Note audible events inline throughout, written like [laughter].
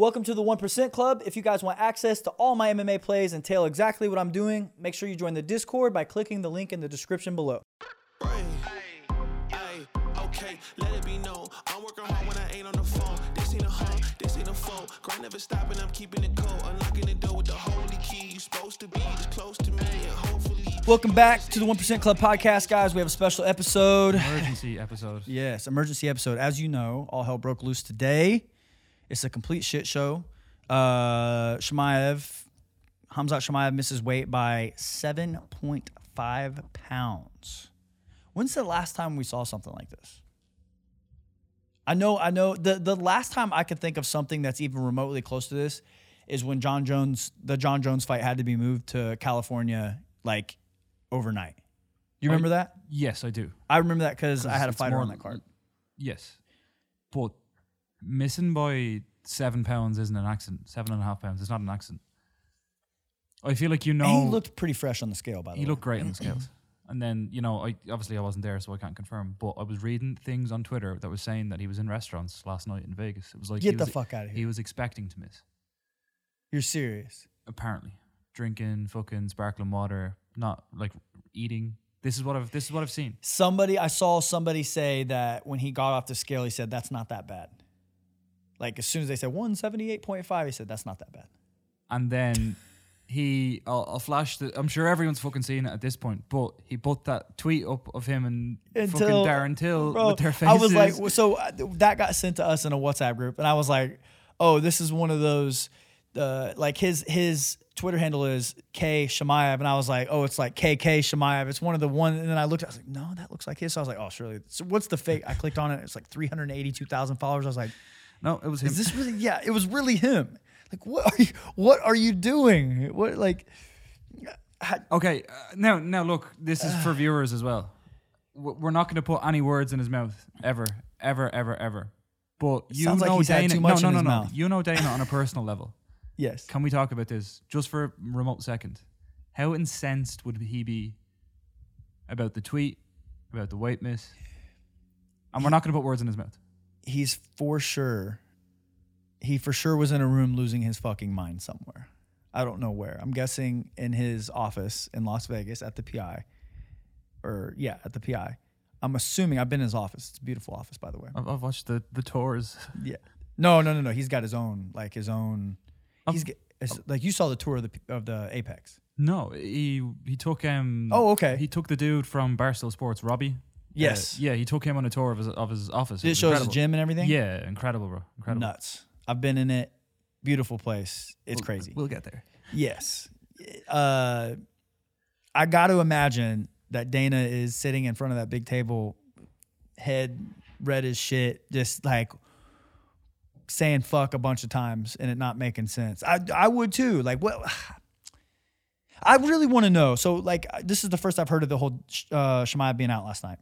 Welcome to the 1% Club. If you guys want access to all my MMA plays and tell exactly what I'm doing, make sure you join the Discord by clicking the link in the description below. Right. Ay, okay, let it be known. I'm working hard when I ain't on the phone. This ain't a home, this ain't a phone. Grind never stopping, I'm keeping it cold. Unlocking the door with the holy key. You supposed to be this close to me, hopefully. Welcome back to the 1% Club podcast, guys. We have a special episode. emergency episode. Yes, emergency episode. As you know, all hell broke loose today. It's a complete shit show. Uh, Chimaev, Khamzat Chimaev misses weight by 7.5 pounds. When's the last time we saw something like this? I know, I know. The the last time I could think of something that's even remotely close to this is when Jon Jones, the Jon Jones fight had to be moved to California like overnight. You remember that? Yes, I do. I remember that because I had a fighter more- on that card. Yes, but missing by seven pounds isn't an accident. Seven and a half pounds. It's not an accident. I feel like you know. And he looked pretty fresh on the scale, by the he way. He looked great on the [clears throat] scales. And then you know, I obviously I wasn't there, so I can't confirm. But I was reading things on Twitter that was saying that he was in restaurants last night in Vegas. It was like Get he the was, fuck outta He here. He was expecting to miss. You're serious. Apparently, drinking fucking sparkling water, not like eating. This is what I've. This is what I've seen. Somebody, I saw somebody say that when he got off the scale, he said, that's not that bad. Like as soon as they said 178.5, he said, that's not that bad. and then he I'll, I'll flash the I'm sure everyone's fucking seen it at this point but he put that tweet up of him and fucking Until- Darren Till Bro, with their faces I was like, so uh, that got sent to us in a WhatsApp group, and I was like, oh, this is one of those, uh, like his his Twitter handle is K Chimaev, and I was like, oh, it's like KK Chimaev. It's one of the one, and then I looked, I was like, no, that looks like his. So I was like, oh, surely. So what's the fake? I clicked on it. It's like three hundred eighty-two thousand followers. I was like, no it was him is this really? Yeah, it was really him. Like, what are you? What are you doing? What like? ha- okay uh, now now look this is for [sighs] viewers as well we're not going to put any words in his mouth ever ever ever ever but you Sounds know had Dana no no no no mouth. you know Dana on a personal level [laughs] Yes. can we talk about this just for a remote second how incensed would he be about the tweet about the weight miss and we're not going to put words in his mouth he's for sure he for sure was in a room losing his fucking mind somewhere. I don't know where. I'm guessing in his office in Las Vegas at the PI. Or yeah, at the PI. I'm assuming I've been in his office. It's a beautiful office by the way. I've, I've watched the the tours. [laughs] Yeah. No, no, no, no. He's got his own like his own Um, he's it's, like you saw the tour of the of the Apex. No, he he took um. Oh, okay. He took the dude from Barstool Sports, Robbie. Yes. Uh, yeah, he took him on a tour of his of his office. It was shows the gym and everything. Yeah, incredible, bro. Incredible. Nuts. I've been in it. Beautiful place. It's We'll- crazy. We'll get there. Yes. Uh, I got to imagine that Dana is sitting in front of that big table, head red as shit, just like saying fuck a bunch of times and it not making sense. I, I would too. Like, what? [sighs] I really want to know. So, like, this is the first I've heard of the whole uh, Chimaev being out last night.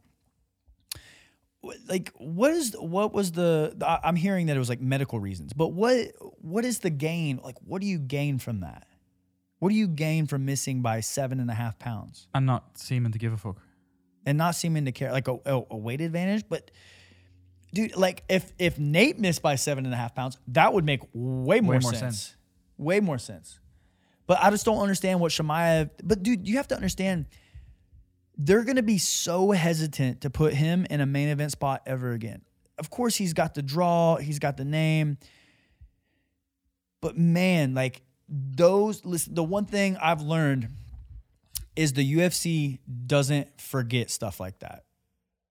Like, what is what was the? I'm hearing that it was like medical reasons, but what what is the gain? Like, what do you gain from that? What do you gain from missing by seven and a half pounds And not seeming to give a fuck. and not seeming to care? Like a, a, weight advantage, but dude, like if if Nate missed by seven and a half pounds, that would make way more, more sense. sense. Way more sense. But I just don't understand what Chimaev. But dude, you have to understand. They're gonna be so hesitant to put him in a main event spot ever again. Of course, he's got the draw, he's got the name. But man, like those, listen, the one thing I've learned is the UFC doesn't forget stuff like that.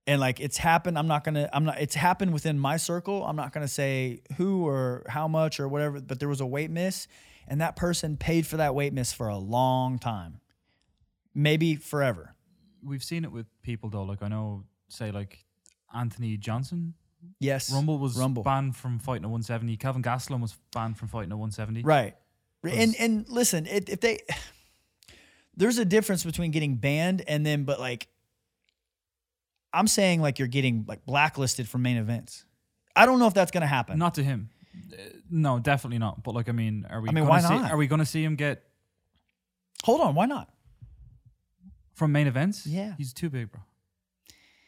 And like it's happened, I'm not gonna, I'm not, it's happened within my circle. I'm not gonna say who or how much or whatever, but there was a weight miss, and that person paid for that weight miss for a long time, maybe forever. We've seen it with people though. Like I know, say like Anthony Johnson. Yes, Rumble was Rumble. banned from fighting at 170. Kelvin Gastelum was banned from fighting at 170. Right. And and listen, it, if they [sighs] there's a difference between getting banned and then but like I'm saying like you're getting like blacklisted from main events. I don't know if that's going to happen. Not to him. Uh, no, definitely not. But like, I mean, are we? I mean, gonna why see, not? Are we going to see him get Hold on, why not? From main events? Yeah. he's too big, bro.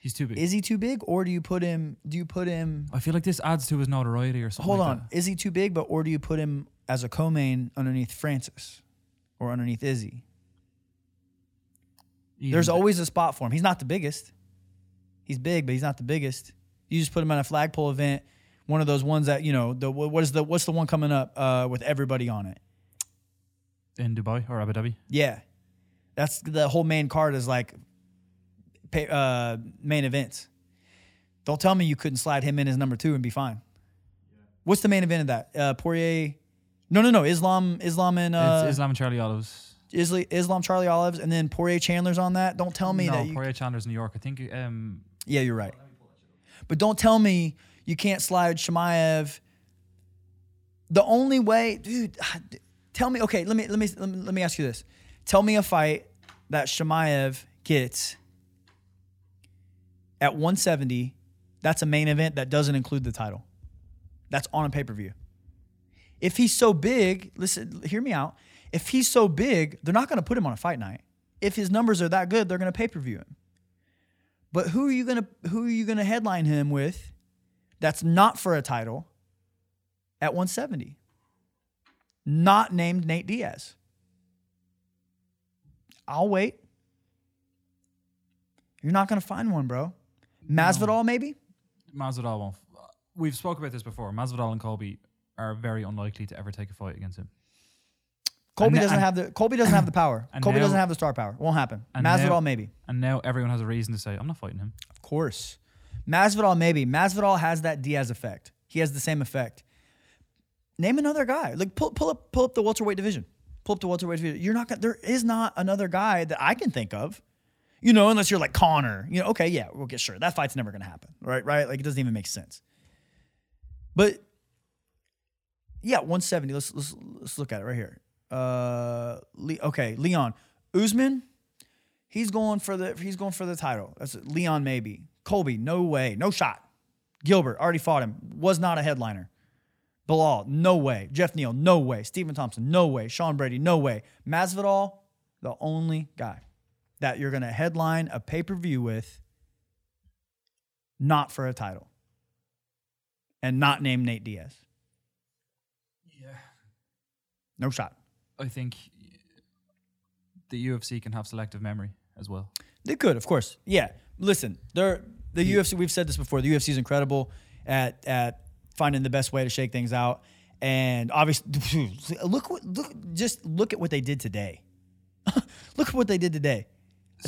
He's too big. Is he too big, or do you put him? Do you put him? I feel like this adds to his notoriety or something. Hold like on, is he too big? But or do you put him as a co-main underneath Francis, or underneath Izzy? that. There's always a spot for him. He's not the biggest. He's big, but he's not the biggest. You just put him on a flagpole event, one of those ones that you know. The what is the what's the one coming up uh, with everybody on it? in Dubai or Abu Dhabi. Yeah, that's the whole main card is like pay, uh, main events. Don't tell me you couldn't slide him in as number two and be fine. What's the main event of that? Uh, Poirier? No, no, no. Islam, Islam, and uh, it's Islam and Charlie Olives. Islam, Islam, Charlie Olives, and then Poirier Chandler's on that. Don't tell me no, that. You, Poirier Chandler's New York. I think. Um, yeah, you're right. But don't tell me you can't slide Chimaev. The only way, dude. [sighs] Tell me. Okay, let me let me let me, let me ask you this. Tell me a fight that Chimaev gets at 170. That's a main event that doesn't include the title. That's on a pay per view. If he's so big, listen, hear me out. If he's so big, they're not going to put him on a fight night. If his numbers are that good, they're going to pay per view him. But who are you gonna who are you gonna headline him with? That's not for a title. At 170, not named Nate Diaz. I'll wait. You're not gonna find one, bro. Masvidal, maybe. Masvidal won't. Uh, we've spoke about this before. Masvidal and Colby are very unlikely to ever take a fight against him. Colby And- doesn't and- have the Colby doesn't have the [coughs] power. and Colby now- doesn't have the star power. Won't happen. and Masvidal, now- maybe. And now everyone has a reason to say, "I'm not fighting him." Of course. Masvidal, maybe. Masvidal has that Diaz effect. He has the same effect. Name another guy. Like pull, pull up pull up the welterweight division. Pull up the welterweight division. You're not there is not another guy that I can think of. You know, unless you're like Conor. You know, okay, yeah, we'll get sure. That fight's never gonna happen. Right? Right? Like it doesn't even make sense. But yeah, 170. Let's let's let's look at it right here. Uh Le- okay, Leon. Usman, He's going for the he's going for the title. That's it. Leon maybe. Colby, no way, no shot. Gilbert already fought him. Was not a headliner. Belal, no way. Geoff Neal, no way. Stephen Thompson, no way. Sean Brady, no way. Masvidal, the only guy that you're gonna headline a pay per view with, not for a title, and not name Nate Diaz. Yeah. No shot. I think the UFC can have selective memory as well. They could, of course. Yeah. Listen, they're the UFC. We've said this before. The UFC is incredible at at finding the best way to shake things out. And obviously, [laughs] look what look just look at what they did today. [laughs] look at what they did today.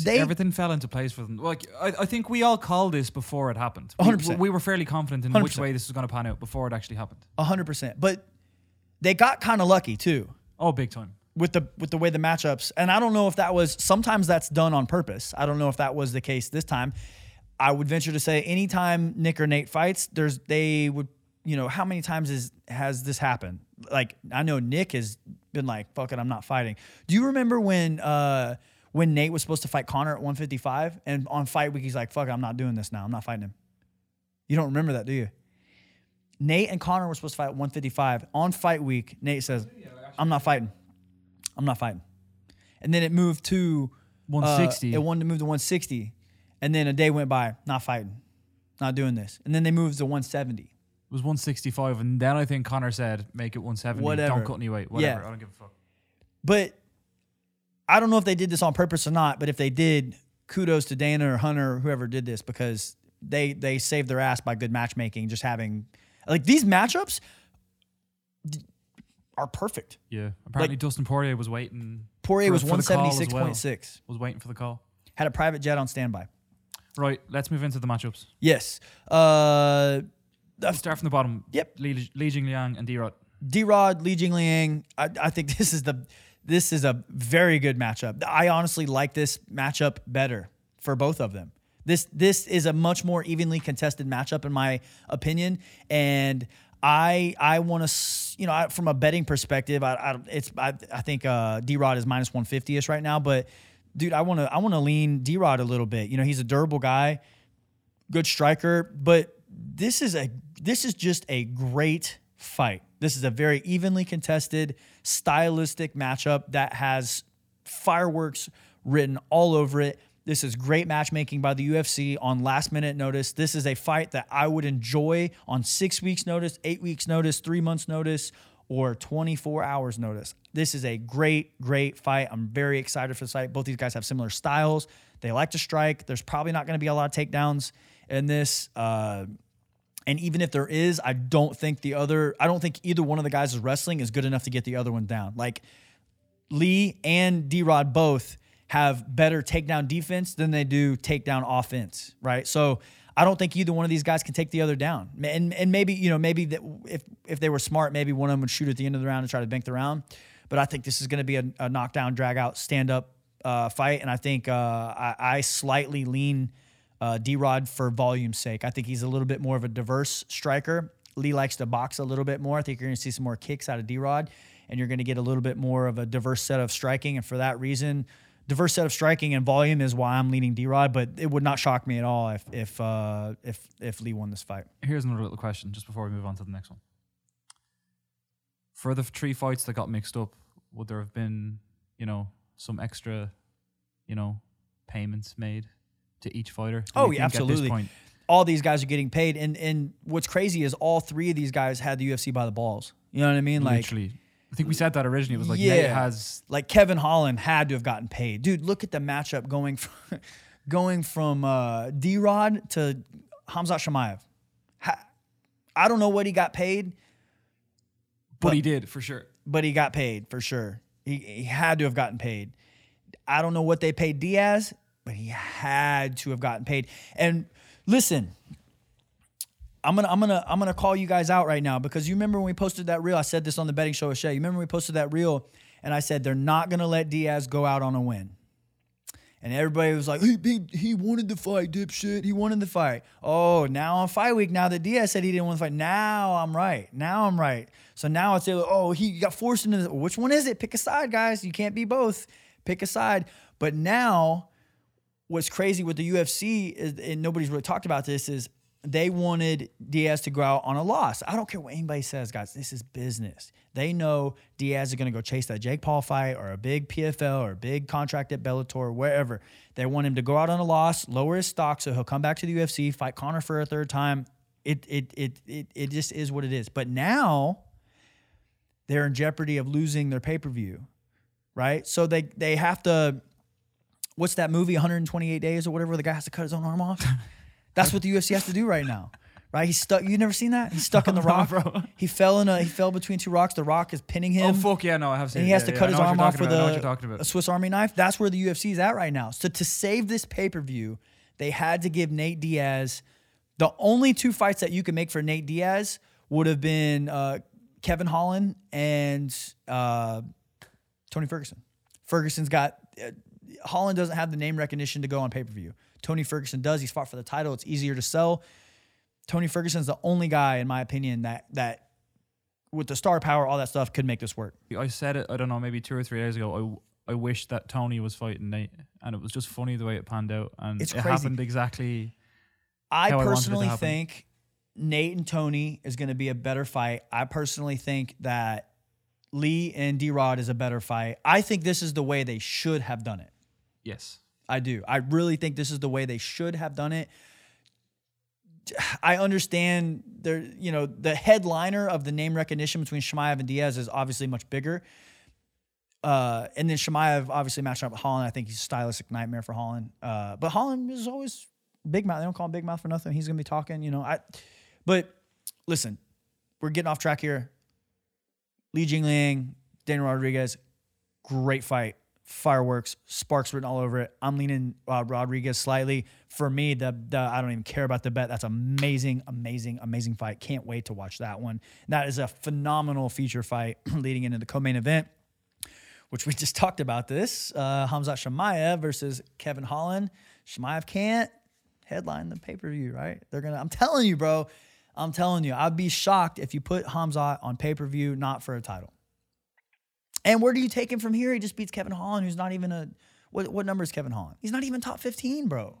They Everything fell into place for them. Like I, I think we all called this before it happened. We- 100%. We, were fairly confident in which 100%. way this was going to pan out before it actually happened. hundred percent. But they got kind of lucky too Oh, big time. with the with the way the matchups. And I don't know if that was sometimes that's done on purpose. I don't know if that was the case this time. I would venture to say anytime Nick or Nate fights, there's they would you know how many times is has this happened? Like I know Nick has been like, "Fuck it, I'm not fighting." Do you remember when uh when Nate was supposed to fight Conor at 155 and on fight week he's like, "Fuck it, I'm not doing this now. I'm not fighting him." You don't remember that, do you? Nate and Conor were supposed to fight at 155 on fight week. Nate says, "I'm not fighting. I'm not fighting." And then it moved to uh, 160. it wanted to move to 160, and then a day went by, not fighting, not doing this, and then they moved to 170. It was 165, and then I think Conor said, "Make it 170. Whatever. Don't cut any weight. Whatever. Yeah. I don't give a fuck." But I don't know if they did this on purpose or not. But if they did, kudos to Dana or Hunter or whoever did this because they they saved their ass by good matchmaking. Just having like these matchups are perfect. Yeah. Apparently, Dustin Poirier was waiting. Poirier for- was for the call as well. 176.6. Was waiting for the call. Had a private jet on standby. Right. Let's move into the matchups. Yes. Uh, Let's start from the bottom. Yep. Li, Li Jingliang and D-Rod. D Rod, Li Jingliang. I, I think [laughs] this is the this is a very good matchup. I honestly like this matchup better for both of them. This this is a much more evenly contested matchup in my opinion, and I I want to you know I, from a betting perspective, I, I it's I, I think uh, D Rod is minus one fifty ish right now, but dude, I want to I want to lean D Rod a little bit. You know, he's a durable guy good striker, but this is a this is just a great fight. This is a very evenly contested, stylistic matchup that has fireworks written all over it. This is great matchmaking by the UFC on last minute notice. This is a fight that I would enjoy on six weeks' notice, eight weeks' notice, three months' notice, or 24 hours' notice. This is a great, great fight. I'm very excited for the fight. Both these guys have similar styles. They like to strike. There's probably not going to be a lot of takedowns in this. Uh, and even if there is, I don't think the other, I don't think either one of the guys is wrestling is good enough to get the other one down. Like Lee and D Rod both have better takedown defense than they do takedown offense, right? So I don't think either one of these guys can take the other down. And and maybe you know maybe that if if they were smart, maybe one of them would shoot at the end of the round and try to bank the round. But I think this is going to be a, a knockdown, drag out, stand up uh, fight, and I think uh, I, I slightly lean uh, D Rod for volume's sake. I think he's a little bit more of a diverse striker. Lee likes to box a little bit more. I think you're going to see some more kicks out of D Rod, and you're going to get a little bit more of a diverse set of striking. And for that reason, diverse set of striking and volume is why I'm leaning D Rod. But it would not shock me at all if if uh, if if Lee won this fight. Here's another little question just before we move on to the next one. For the three fights that got mixed up, would there have been, you know, some extra, you know, payments made to each fighter? Oh, yeah, think at this absolutely. point- all these guys are getting paid. And and what's crazy is all three of these guys had the UFC by the balls. You know what I mean? Like literally, I think we said that originally. It was like Yeah. Nate has like Kevin Holland had to have gotten paid. Dude, look at the matchup going from [laughs] going from uh, D Rod to Khamzat Chimaev. Ha- I don't know what he got paid, but he did for sure. but he got paid for sure. He, he had to have gotten paid. I don't know what they paid Diaz, but he had to have gotten paid. And listen, I'm gonna I'm gonna I'm gonna call you guys out right now because you remember when we posted that reel. I said this on the betting show with Shay. You remember we posted that reel, and I said they're not gonna let Diaz go out on a win. And everybody was like, he, he, he wanted the fight, dipshit. He wanted the fight. Oh, now on fight week, now that Diaz said he didn't want the fight, now I'm right. Now I'm right. So now it's, oh, he got forced into this. which one is it? Pick a side, guys. You can't be both. Pick a side. But now, what's crazy with the UFC, is, and nobody's really talked about this, is they wanted Diaz to go out on a loss. I don't care what anybody says, guys. This is business. They know Diaz is going to go chase that Jake Paul fight or a big PFL or a big contract at Bellator or wherever. They want him to go out on a loss, lower his stock, so he'll come back to the UFC, fight Conor for a third time. It it it it it just is what it is. But now they're in jeopardy of losing their pay per view, right? So they they have to. What's that movie? 128 days or whatever. The guy has to cut his own arm off. [laughs] That's what the UFC has to do right now, right? He's stuck. You never seen that? He's stuck in [laughs] the rock. bro. He fell in a. He fell between two rocks. The rock is pinning him. Oh fuck yeah, no, I have seen. And it. he has Yeah, to cut I his arm off with a, you're talking about. a Swiss Army knife. That's where the UFC is at right now. So to save this pay per view, they had to give Nate Diaz the only two fights that you could make for Nate Diaz would have been uh, Kevin Holland and uh, Tony Ferguson. Ferguson's got uh, Holland doesn't have the name recognition to go on pay per view. Tony Ferguson does. He's fought for the title. It's easier to sell. Tony Ferguson's the only guy, in my opinion, that that with the star power, all that stuff, could make this work. I said it. I don't know, maybe two or three days ago. I I wish that Tony was fighting Nate, and it was just funny the way it panned out, and It's it crazy. happened exactly. I how I personally think Nate and Tony is going to be a better fight. I personally think that Lee and D Rod is a better fight. I think this is the way they should have done it. Yes, I do. I really think this is the way they should have done it. I understand there, you know, the headliner of the name recognition between Chimaev and Diaz is obviously much bigger. Uh, and then Chimaev obviously matching up with Holland. I think he's a stylistic nightmare for Holland. Uh, but Holland is always big mouth. They don't call him big mouth for nothing. He's gonna be talking, you know. I but listen, we're getting off track here. Li Jingliang, Daniel Rodriguez, great fight. Fireworks, sparks written all over it. I'm leaning uh, Rodriguez slightly. For me, the, the I don't even care about the bet. That's amazing, amazing, amazing fight. Can't wait to watch that one. That is a phenomenal feature fight [clears throat] leading into the co-main event, which we [laughs] just talked about. This uh, Khamzat versus Kevin Holland. Chimaev can't headline the pay per view, right? They're gonna. I'm telling you, bro. I'm telling you. I'd be shocked if you put Khamzat on pay per view, not for a title. And where do you take him from here? He just beats Kevin Holland, who's not even a what what number is Kevin Holland? He's not even top 15, bro.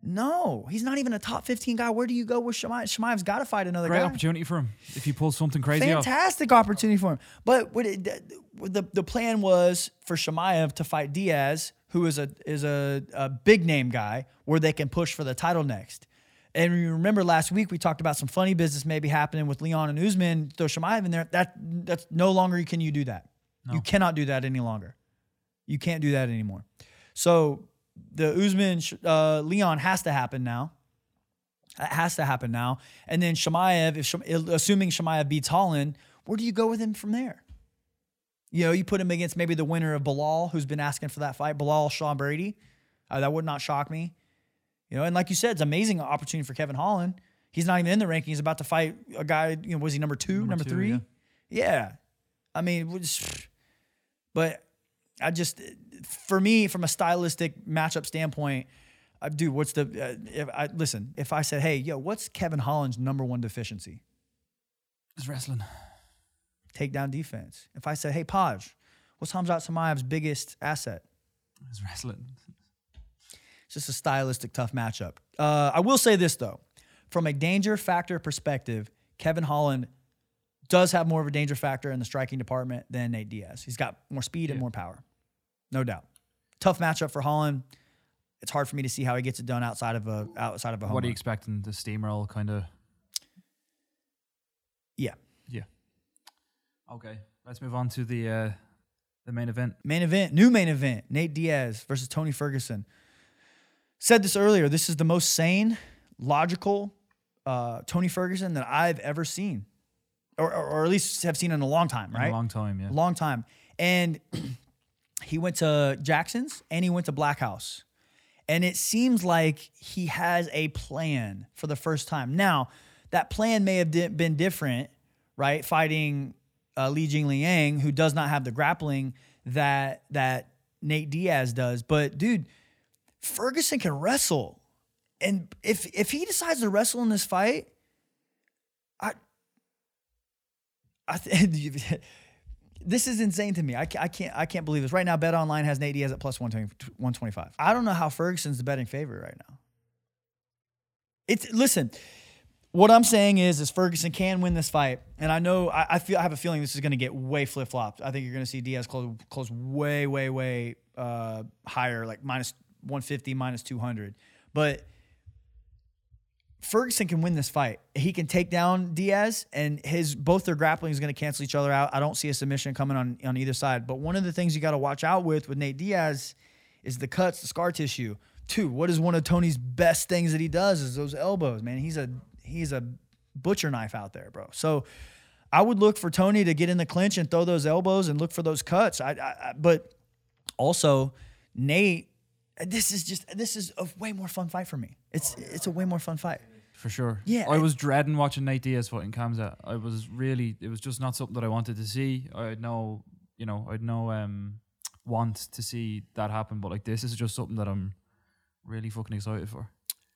No, he's not even a top 15 guy. Where do you go with Chimaev? Chimaev's got to fight another great guy. opportunity for him if he pulls something crazy off. Fantastic opportunity for him. But what it, the, the plan was for Chimaev to fight Diaz, who is a is a, a big name guy where they can push for the title next. And you remember last week we talked about some funny business maybe happening with Leon and Usman, throw Chimaev in there. That that's no longer can you do that. You cannot do that any longer. You can't do that anymore. So the Usman uh, Leon has to happen now. It has to happen now. And then Chimaev, if assuming Chimaev beats Holland, where do you go with him from there? You know, you put him against maybe the winner of Belal, who's been asking for that fight, Belal Sean Brady. Uh, that would not shock me. You know, and like you said, it's an amazing opportunity for Kevin Holland. He's not even in the ranking. He's about to fight a guy. You know, was he number two, number, two, three? yeah. Yeah. I mean, which- but I just, for me, from a stylistic matchup standpoint, uh, dude, what's the? Uh, if I listen, if I said, hey, yo, what's Kevin Holland's number one deficiency? It's wrestling. Takedown defense. If I said, hey, Paj, what's Khamzat Chimaev's biggest asset? It's wrestling. Just a stylistic tough matchup. Uh, I will say this though, from a danger factor perspective, Kevin Holland does have more of a danger factor in the striking department than Nate Diaz. He's got more speed and more power, no doubt. Tough matchup for Holland. It's hard for me to see how he gets it done outside of a outside of a home. What are you expecting? The steamroll kind of. Yeah. Yeah. Okay, let's move on to the uh, the main event. Main event, new main event, Nate Diaz versus Tony Ferguson. Said this earlier. This is the most sane, logical uh, Tony Ferguson that I've ever seen, or, or, or at least have seen in a long time, In right? a long time, yeah. A long time. And [clears throat] he went to Jackson's and he went to Black House. And it seems like he has a plan for the first time. Now, that plan may have di- been different, right? Fighting uh, Li Jing Liang, who does not have the grappling that that Nate Diaz does. But dude, Ferguson can wrestle, and if if he decides to wrestle in this fight, I I think [laughs] this is insane to me. I, ca- I can't I can't believe this. Right now, Bet Online has Nate Diaz at plus 120 125. I don't know how Ferguson's the betting favorite right now. It's listen. What I'm saying is, is Ferguson can win this fight, and I know I, I feel I have a feeling this is going to get way flip flopped. I think you're going to see Diaz close close way way way uh, higher, like minus 150, minus 200. But Ferguson can win this fight. He can take down Diaz, and his both their grappling is going to cancel each other out. I don't see a submission coming on on either side. But one of the things you got to watch out with with Nate Diaz is the cuts, the scar tissue. Two, what is one of Tony's best things that he does is those elbows. Man, he's a he's a butcher knife out there, bro. So I would look for Tony to get in the clinch and throw those elbows and look for those cuts. I, I, I but also Nate, this is just this is a way more fun fight for me. It's it's a way more fun fight. For sure. Yeah, I I- was dreading watching Nate Diaz fighting Kamza. I was really, it was just not something that I wanted to see. I had no, you know, I had no um, want to see that happen. But like this is just something that I'm really fucking excited for.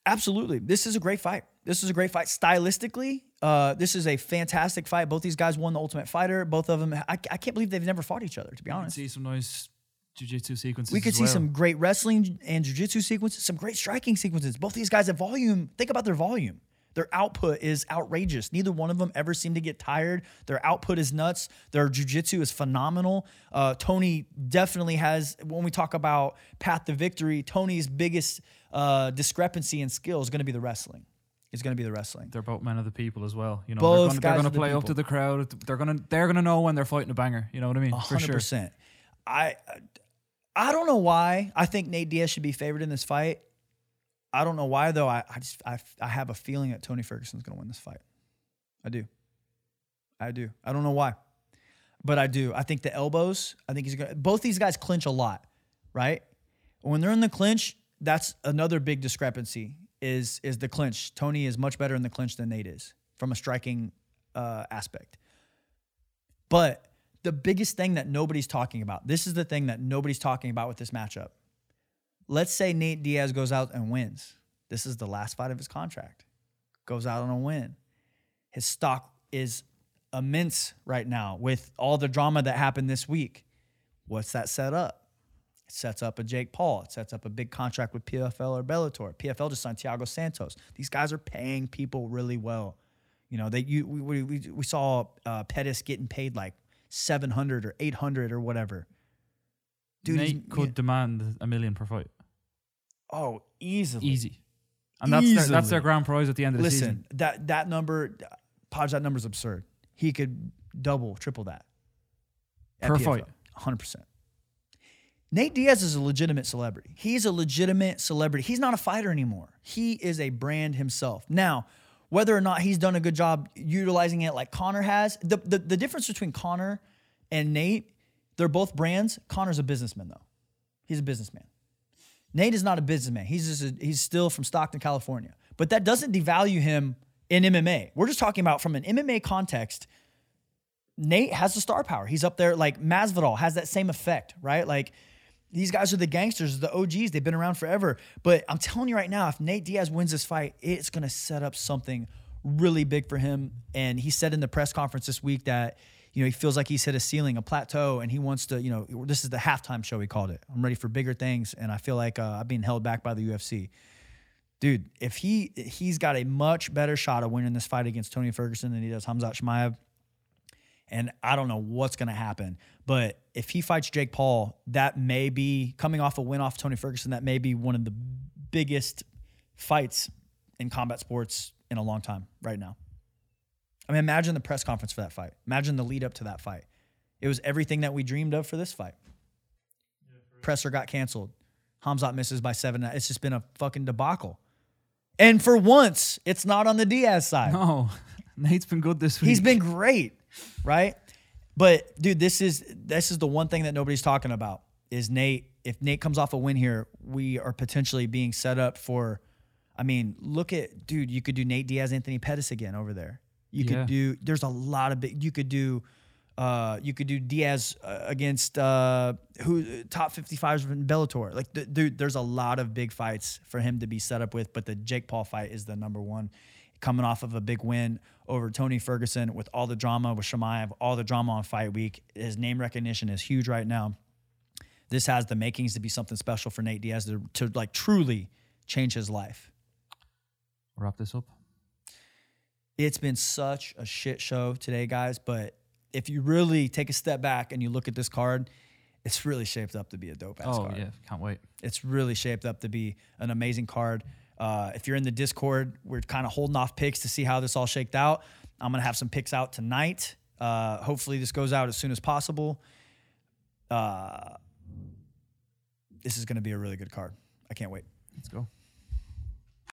Absolutely. This is a great fight. This is a great fight. Stylistically, uh, this is a fantastic fight. Both these guys won the Ultimate Fighter. Both of them, I, I can't believe they've never fought each other, to be honest. see some nice jiu-jitsu sequences. We could see well. some great wrestling and jiu-jitsu sequences, some great striking sequences. Both these guys have volume. Think about their volume. Their output is outrageous. Neither one of them ever seem to get tired. Their output is nuts. Their jiu-jitsu is phenomenal. Uh, Tony definitely has, when we talk about path to victory, Tony's biggest uh, discrepancy in skill is going to be the wrestling. Is going to be the wrestling. They're both men of the people as well. You know, Both they're gonna, guys they're are gonna the play up to the crowd. They're gonna they're gonna know when they're fighting a banger. You know what I mean? For hundred sure. I I don't know why I think Nate Diaz should be favored in this fight. I don't know why though. I, I just I, I have a feeling that Tony Ferguson's going to win this fight. I do. I do. I don't know why, but I do. I think the elbows. I think he's going. to Both these guys clinch a lot, right? When they're in the clinch, that's another big discrepancy. Is is the clinch? Tony is much better in the clinch than Nate is from a striking uh, aspect. But the biggest thing that nobody's talking about, this is the thing that nobody's talking about with this matchup. Let's say Nate Diaz goes out and wins. This is the last fight of his contract. Goes out on a win. His stock is immense right now with all the drama that happened this week. What's that set up? It sets up a Jake Paul. It sets up a big contract with PFL or Bellator. PFL just signed Thiago Santos. These guys are paying people really well. You know, they you we we, we saw uh, Pettis getting paid like seven hundred or eight hundred or whatever. Dude, Nate could demand a million per fight, Oh, easily. easy, and that's their, that's their grand prize at the end of the Listen, season. that that number, Podge, that number's absurd. He could double, triple that Per PFL. fight. 100%. Nate Diaz is a legitimate celebrity. He's a legitimate celebrity. He's not a fighter anymore. He is a brand himself. Now, whether or not he's done a good job utilizing it like Conor has, the, the, the difference between Conor and Nate, they're both brands. Conor's a businessman, though. He's a businessman. Nate is not a businessman. He's just a, he's still from Stockton, California. But that doesn't devalue him in MMA. We're just talking about from an MMA context. Nate has the star power. He's up there like Masvidal has that same effect, right? Like these guys are the gangsters, the OGs. They've been around forever. But I'm telling you right now, if Nate Diaz wins this fight, it's gonna set up something really big for him. And he said in the press conference this week that you know he feels like he's hit a ceiling, a plateau, and he wants to. You know, this is the halftime show. He called it. I'm ready for bigger things, and I feel like uh, I'm being held back by the UFC dude, if he he's got a much better shot of winning this fight against Tony Ferguson than he does Khamzat Chimaev. And I don't know what's going to happen, but if he fights Jake Paul, that may be coming off a win off Tony Ferguson. That may be one of the biggest fights in combat sports in a long time right now. I mean, imagine the press conference for that fight. Imagine the lead up to that fight. It was everything that we dreamed of for this fight. Presser got canceled. Khamzat misses by seven. It's just been a fucking debacle. And for once, it's not on the Diaz side. No, [laughs] Nate's been good this week. He's been great, right? But dude, this is this is the one thing that nobody's talking about is Nate. If Nate comes off a win here, we are potentially being set up for. I mean, look at dude. You could do Nate Diaz, Anthony Pettis again over there. You Yeah. could do. There's a lot of big. You could do. Uh, you could do Diaz uh, against uh, who top 55s in Bellator. Like, th- dude, there's a lot of big fights for him to be set up with. But the Jake Paul fight is the number one coming off of a big win over Tony Ferguson with all the drama with Chimaev, all the drama on fight week. His name recognition is huge right now. This has the makings to be something special for Nate Diaz to, to like truly change his life. Wrap this up. It's been such a shit show today, guys. But if you really take a step back and you look at this card, it's really shaped up to be a dope ass Oh card. yeah, can't wait. It's really shaped up to be an amazing card. Uh, if you're in the Discord, we're kind of holding off picks to see how this all shaked out. I'm gonna have some picks out tonight. Uh, hopefully, this goes out as soon as possible. Uh, this is gonna be a really good card. I can't wait. Let's go.